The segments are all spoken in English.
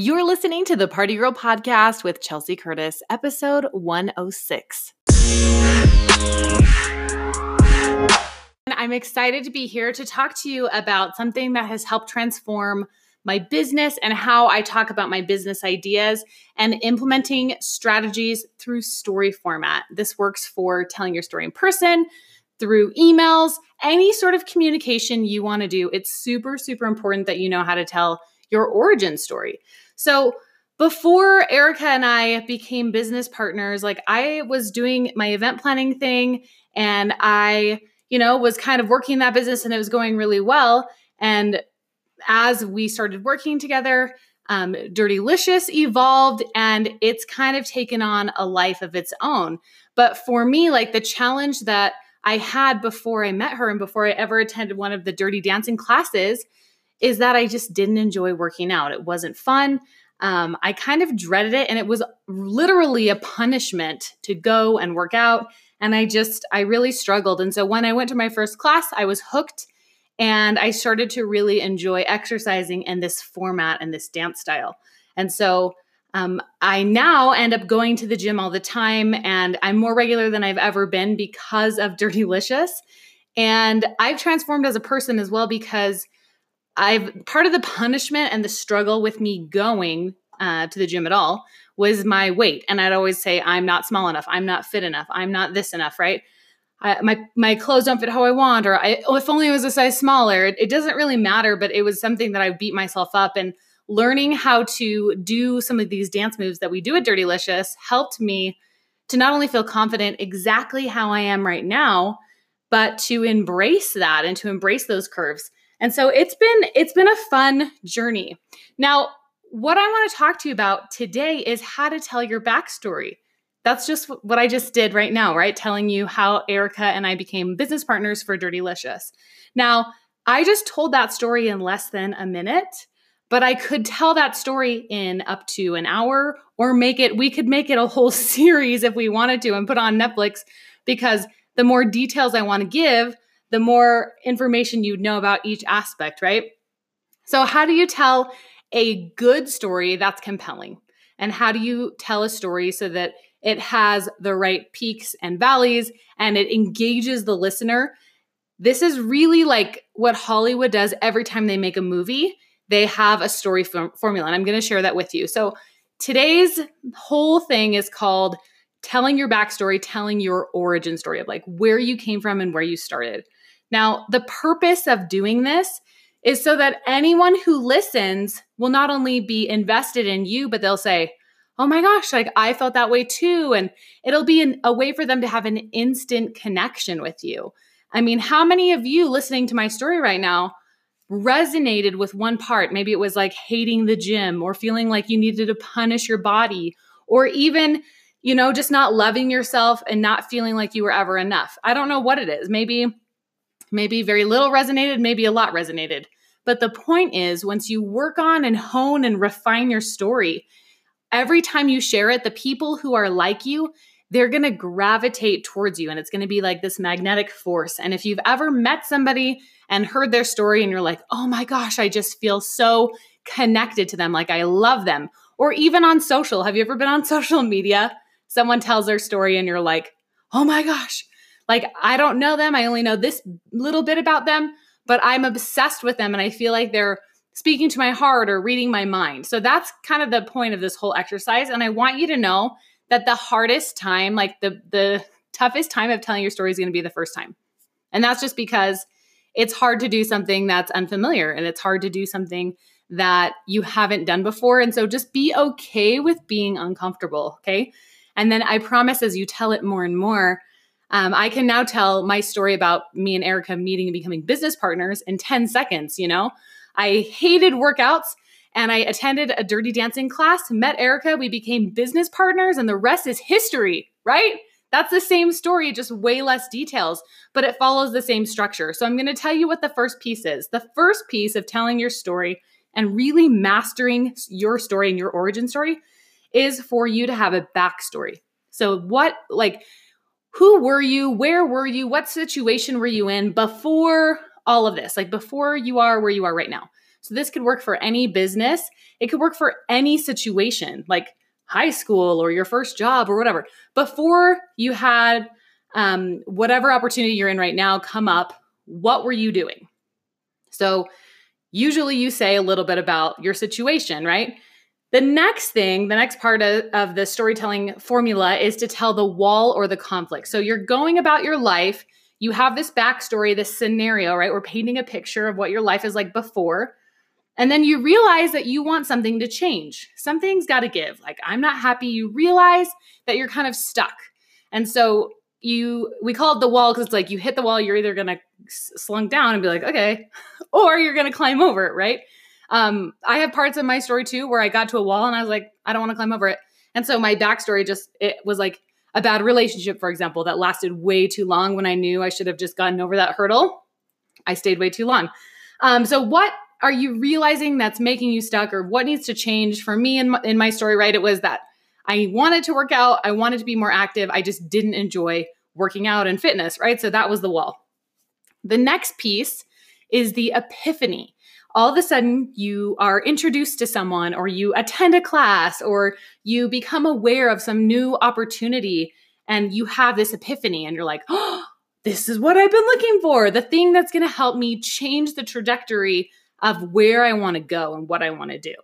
You're listening to the Party Girl Podcast with Chelsea Curtis, episode 106. I'm excited to be here to talk to you about something that has helped transform my business and how I talk about my business ideas and implementing strategies through story format. This works for telling your story in person, through emails, any sort of communication you want to do. It's super, super important that you know how to tell your origin story. So before Erica and I became business partners, like I was doing my event planning thing and I, you know, was kind of working that business and it was going really well. And as we started working together, um, Dirtylicious evolved and it's kind of taken on a life of its own. But for me, like the challenge that I had before I met her and before I ever attended one of the dirty dancing classes is that I just didn't enjoy working out. It wasn't fun. Um, I kind of dreaded it, and it was literally a punishment to go and work out. And I just, I really struggled. And so when I went to my first class, I was hooked and I started to really enjoy exercising in this format and this dance style. And so um, I now end up going to the gym all the time, and I'm more regular than I've ever been because of Dirty Dirtylicious. And I've transformed as a person as well because I've part of the punishment and the struggle with me going uh, to the gym at all was my weight, and I'd always say I'm not small enough, I'm not fit enough, I'm not this enough, right? I, my my clothes don't fit how I want, or I, oh, if only it was a size smaller. It, it doesn't really matter, but it was something that I beat myself up and learning how to do some of these dance moves that we do at Dirtylicious helped me to not only feel confident exactly how I am right now, but to embrace that and to embrace those curves. And so it's been it's been a fun journey. Now, what I want to talk to you about today is how to tell your backstory. That's just what I just did right now, right? Telling you how Erica and I became business partners for Dirtylicious. Now, I just told that story in less than a minute, but I could tell that story in up to an hour or make it, we could make it a whole series if we wanted to and put on Netflix because the more details I want to give, the more information you know about each aspect, right? So, how do you tell a good story that's compelling? And how do you tell a story so that it has the right peaks and valleys and it engages the listener? This is really like what Hollywood does every time they make a movie. They have a story form- formula, and I'm going to share that with you. So, today's whole thing is called telling your backstory, telling your origin story of like where you came from and where you started. Now, the purpose of doing this is so that anyone who listens will not only be invested in you, but they'll say, Oh my gosh, like I felt that way too. And it'll be an, a way for them to have an instant connection with you. I mean, how many of you listening to my story right now resonated with one part? Maybe it was like hating the gym or feeling like you needed to punish your body or even you know, just not loving yourself and not feeling like you were ever enough. I don't know what it is. Maybe Maybe very little resonated, maybe a lot resonated. But the point is, once you work on and hone and refine your story, every time you share it, the people who are like you, they're going to gravitate towards you and it's going to be like this magnetic force. And if you've ever met somebody and heard their story and you're like, oh my gosh, I just feel so connected to them, like I love them, or even on social, have you ever been on social media? Someone tells their story and you're like, oh my gosh, like, I don't know them. I only know this little bit about them, but I'm obsessed with them and I feel like they're speaking to my heart or reading my mind. So that's kind of the point of this whole exercise. And I want you to know that the hardest time, like the the toughest time of telling your story is going to be the first time. And that's just because it's hard to do something that's unfamiliar and it's hard to do something that you haven't done before. And so just be okay with being uncomfortable, okay? And then I promise as you tell it more and more, um, I can now tell my story about me and Erica meeting and becoming business partners in 10 seconds. You know, I hated workouts and I attended a dirty dancing class, met Erica, we became business partners, and the rest is history, right? That's the same story, just way less details, but it follows the same structure. So I'm going to tell you what the first piece is. The first piece of telling your story and really mastering your story and your origin story is for you to have a backstory. So, what, like, who were you? Where were you? What situation were you in before all of this? Like before you are where you are right now. So this could work for any business. It could work for any situation, like high school or your first job or whatever. Before you had um, whatever opportunity you're in right now come up, what were you doing? So usually you say a little bit about your situation, right? The next thing, the next part of, of the storytelling formula is to tell the wall or the conflict. So you're going about your life. You have this backstory, this scenario, right? We're painting a picture of what your life is like before. And then you realize that you want something to change. Something's got to give. Like, I'm not happy. You realize that you're kind of stuck. And so you, we call it the wall because it's like you hit the wall, you're either going to slunk down and be like, okay, or you're going to climb over it, right? Um, I have parts of my story too where I got to a wall and I was like, I don't want to climb over it. And so my backstory just, it was like a bad relationship, for example, that lasted way too long when I knew I should have just gotten over that hurdle. I stayed way too long. Um, so what are you realizing that's making you stuck or what needs to change for me in my, in my story right it was that i wanted to work out i wanted to be more active i just didn't enjoy working out and fitness right so that was the wall the next piece is the epiphany all of a sudden you are introduced to someone or you attend a class or you become aware of some new opportunity and you have this epiphany and you're like oh this is what i've been looking for the thing that's going to help me change the trajectory of where I want to go and what I want to do.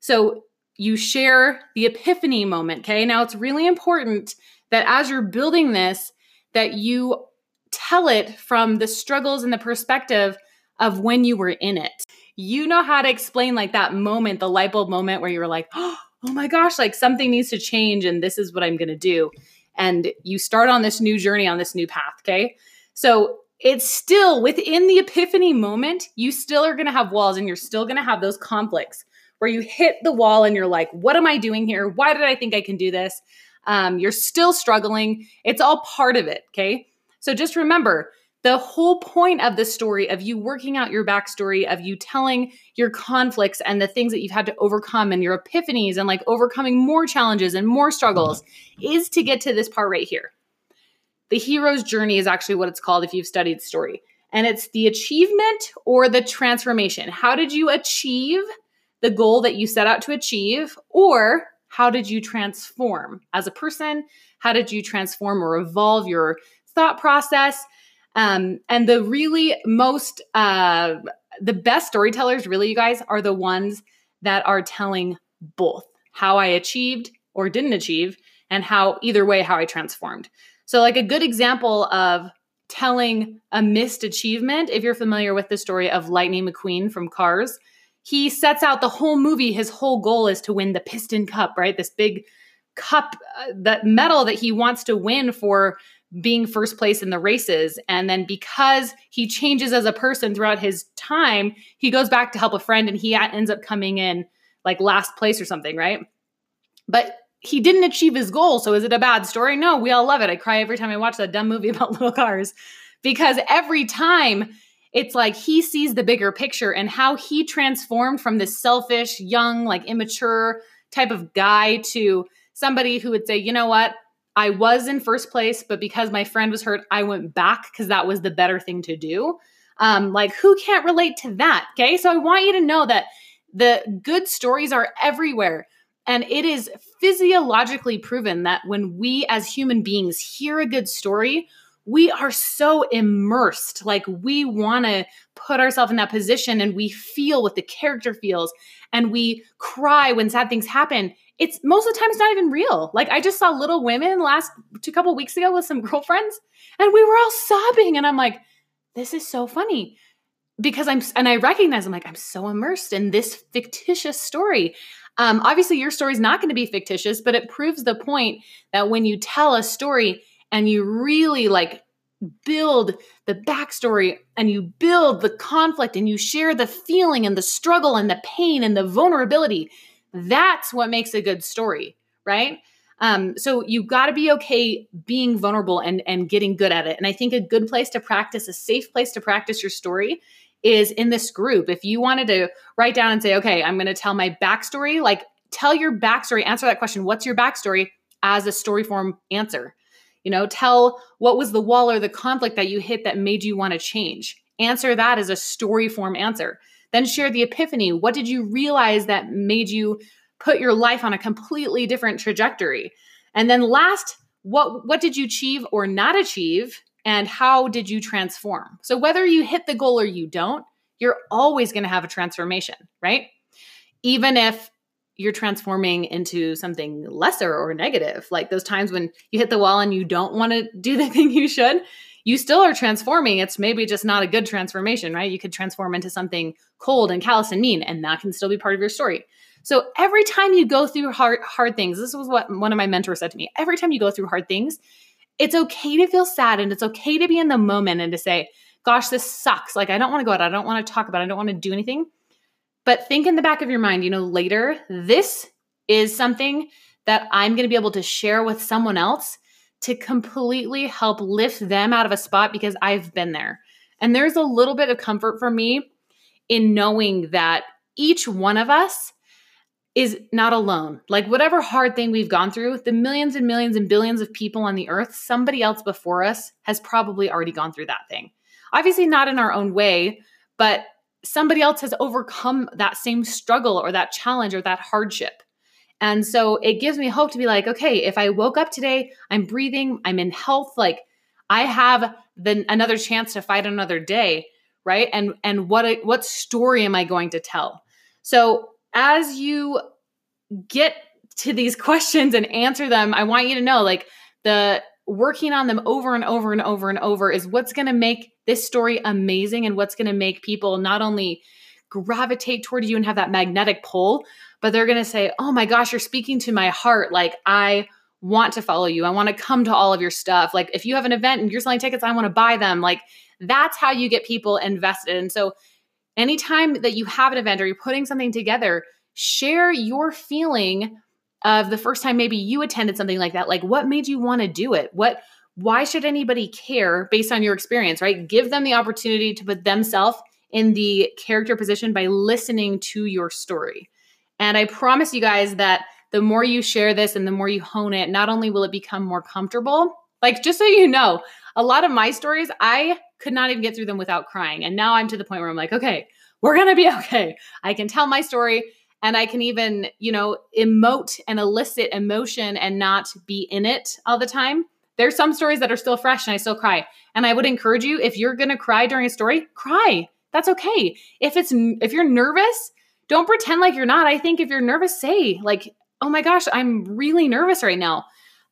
So you share the epiphany moment, okay? Now it's really important that as you're building this that you tell it from the struggles and the perspective of when you were in it. You know how to explain like that moment, the light bulb moment where you were like, "Oh my gosh, like something needs to change and this is what I'm going to do." And you start on this new journey on this new path, okay? So it's still within the epiphany moment, you still are going to have walls and you're still going to have those conflicts where you hit the wall and you're like, what am I doing here? Why did I think I can do this? Um, you're still struggling. It's all part of it. Okay. So just remember the whole point of the story of you working out your backstory, of you telling your conflicts and the things that you've had to overcome and your epiphanies and like overcoming more challenges and more struggles mm-hmm. is to get to this part right here the hero's journey is actually what it's called if you've studied story. And it's the achievement or the transformation. How did you achieve the goal that you set out to achieve? Or how did you transform as a person? How did you transform or evolve your thought process? Um, and the really most, uh, the best storytellers, really, you guys, are the ones that are telling both how I achieved or didn't achieve, and how either way, how I transformed. So, like a good example of telling a missed achievement, if you're familiar with the story of Lightning McQueen from Cars, he sets out the whole movie. His whole goal is to win the Piston Cup, right? This big cup, uh, that medal that he wants to win for being first place in the races. And then because he changes as a person throughout his time, he goes back to help a friend and he ends up coming in like last place or something, right? But he didn't achieve his goal. So is it a bad story? No, we all love it. I cry every time I watch that dumb movie about little cars because every time it's like he sees the bigger picture and how he transformed from this selfish, young, like immature type of guy to somebody who would say, you know what? I was in first place, but because my friend was hurt, I went back because that was the better thing to do. Um, like, who can't relate to that? Okay. So I want you to know that the good stories are everywhere. And it is physiologically proven that when we as human beings hear a good story, we are so immersed. Like we want to put ourselves in that position and we feel what the character feels and we cry when sad things happen. It's most of the time it's not even real. Like I just saw Little Women last two couple weeks ago with some girlfriends and we were all sobbing and I'm like, this is so funny because I'm and I recognize I'm like I'm so immersed in this fictitious story. Um, obviously, your story is not going to be fictitious, but it proves the point that when you tell a story and you really like build the backstory and you build the conflict and you share the feeling and the struggle and the pain and the vulnerability, that's what makes a good story, right? Um, so you've got to be okay being vulnerable and and getting good at it. And I think a good place to practice, a safe place to practice your story, is in this group. If you wanted to write down and say, okay, I'm going to tell my backstory, like tell your backstory, answer that question, what's your backstory as a story form answer? You know, tell what was the wall or the conflict that you hit that made you want to change. Answer that as a story form answer. Then share the epiphany. What did you realize that made you put your life on a completely different trajectory? And then last, what what did you achieve or not achieve and how did you transform? So whether you hit the goal or you don't, you're always going to have a transformation, right? Even if you're transforming into something lesser or negative, like those times when you hit the wall and you don't want to do the thing you should, you still are transforming. It's maybe just not a good transformation, right? You could transform into something cold and callous and mean, and that can still be part of your story. So every time you go through hard hard things, this was what one of my mentors said to me. Every time you go through hard things, it's okay to feel sad and it's okay to be in the moment and to say, gosh, this sucks. Like, I don't want to go out. I don't want to talk about it. I don't want to do anything. But think in the back of your mind, you know, later, this is something that I'm going to be able to share with someone else to completely help lift them out of a spot because I've been there. And there's a little bit of comfort for me in knowing that each one of us is not alone. Like, whatever hard thing we've gone through, the millions and millions and billions of people on the earth, somebody else before us has probably already gone through that thing. Obviously, not in our own way, but somebody else has overcome that same struggle or that challenge or that hardship. And so it gives me hope to be like, okay, if I woke up today, I'm breathing, I'm in health, like I have the another chance to fight another day, right? And and what what story am I going to tell? So as you get to these questions and answer them, I want you to know like the working on them over and over and over and over is what's going to make this story amazing and what's going to make people not only gravitate toward you and have that magnetic pull, but they're going to say, "Oh my gosh, you're speaking to my heart. Like I want to follow you. I want to come to all of your stuff. Like if you have an event and you're selling tickets, I want to buy them." Like that's how you get people invested. And so anytime that you have an event or you're putting something together, share your feeling of the first time maybe you attended something like that. Like what made you want to do it? What why should anybody care based on your experience, right? Give them the opportunity to put themselves in the character position by listening to your story. And I promise you guys that the more you share this and the more you hone it, not only will it become more comfortable, like just so you know, a lot of my stories, I could not even get through them without crying. And now I'm to the point where I'm like, okay, we're going to be okay. I can tell my story and I can even, you know, emote and elicit emotion and not be in it all the time. There's some stories that are still fresh and I still cry. And I would encourage you if you're going to cry during a story, cry. That's okay. If it's if you're nervous, don't pretend like you're not. I think if you're nervous, say like, "Oh my gosh, I'm really nervous right now."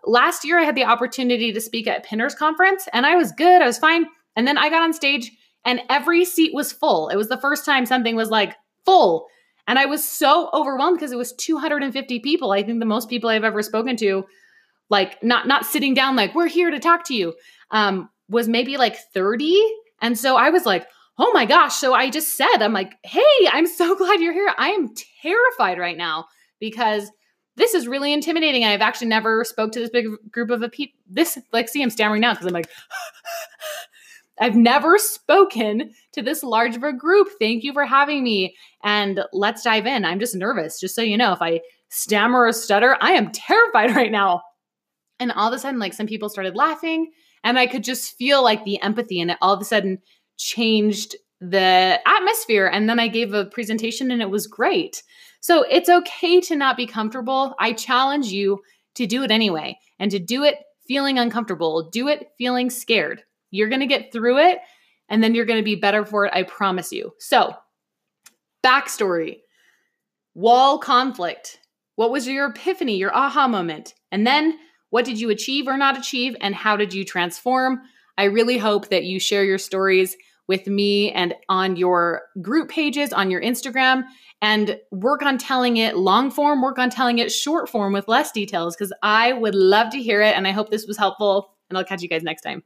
Last year I had the opportunity to speak at Pinners conference and I was good. I was fine. And then I got on stage and every seat was full. It was the first time something was like full. And I was so overwhelmed because it was 250 people. I think the most people I've ever spoken to, like not not sitting down like we're here to talk to you, um, was maybe like 30. And so I was like, oh my gosh. So I just said, I'm like, hey, I'm so glad you're here. I am terrified right now because this is really intimidating. I've actually never spoke to this big group of a people. This, like, see, I'm stammering now because I'm like, I've never spoken to this large of a group. Thank you for having me. And let's dive in. I'm just nervous, just so you know. If I stammer or stutter, I am terrified right now. And all of a sudden, like some people started laughing, and I could just feel like the empathy, and all of a sudden changed the atmosphere. And then I gave a presentation, and it was great. So it's okay to not be comfortable. I challenge you to do it anyway, and to do it feeling uncomfortable, do it feeling scared. You're going to get through it and then you're going to be better for it. I promise you. So, backstory wall conflict. What was your epiphany, your aha moment? And then what did you achieve or not achieve? And how did you transform? I really hope that you share your stories with me and on your group pages, on your Instagram, and work on telling it long form, work on telling it short form with less details because I would love to hear it. And I hope this was helpful. And I'll catch you guys next time.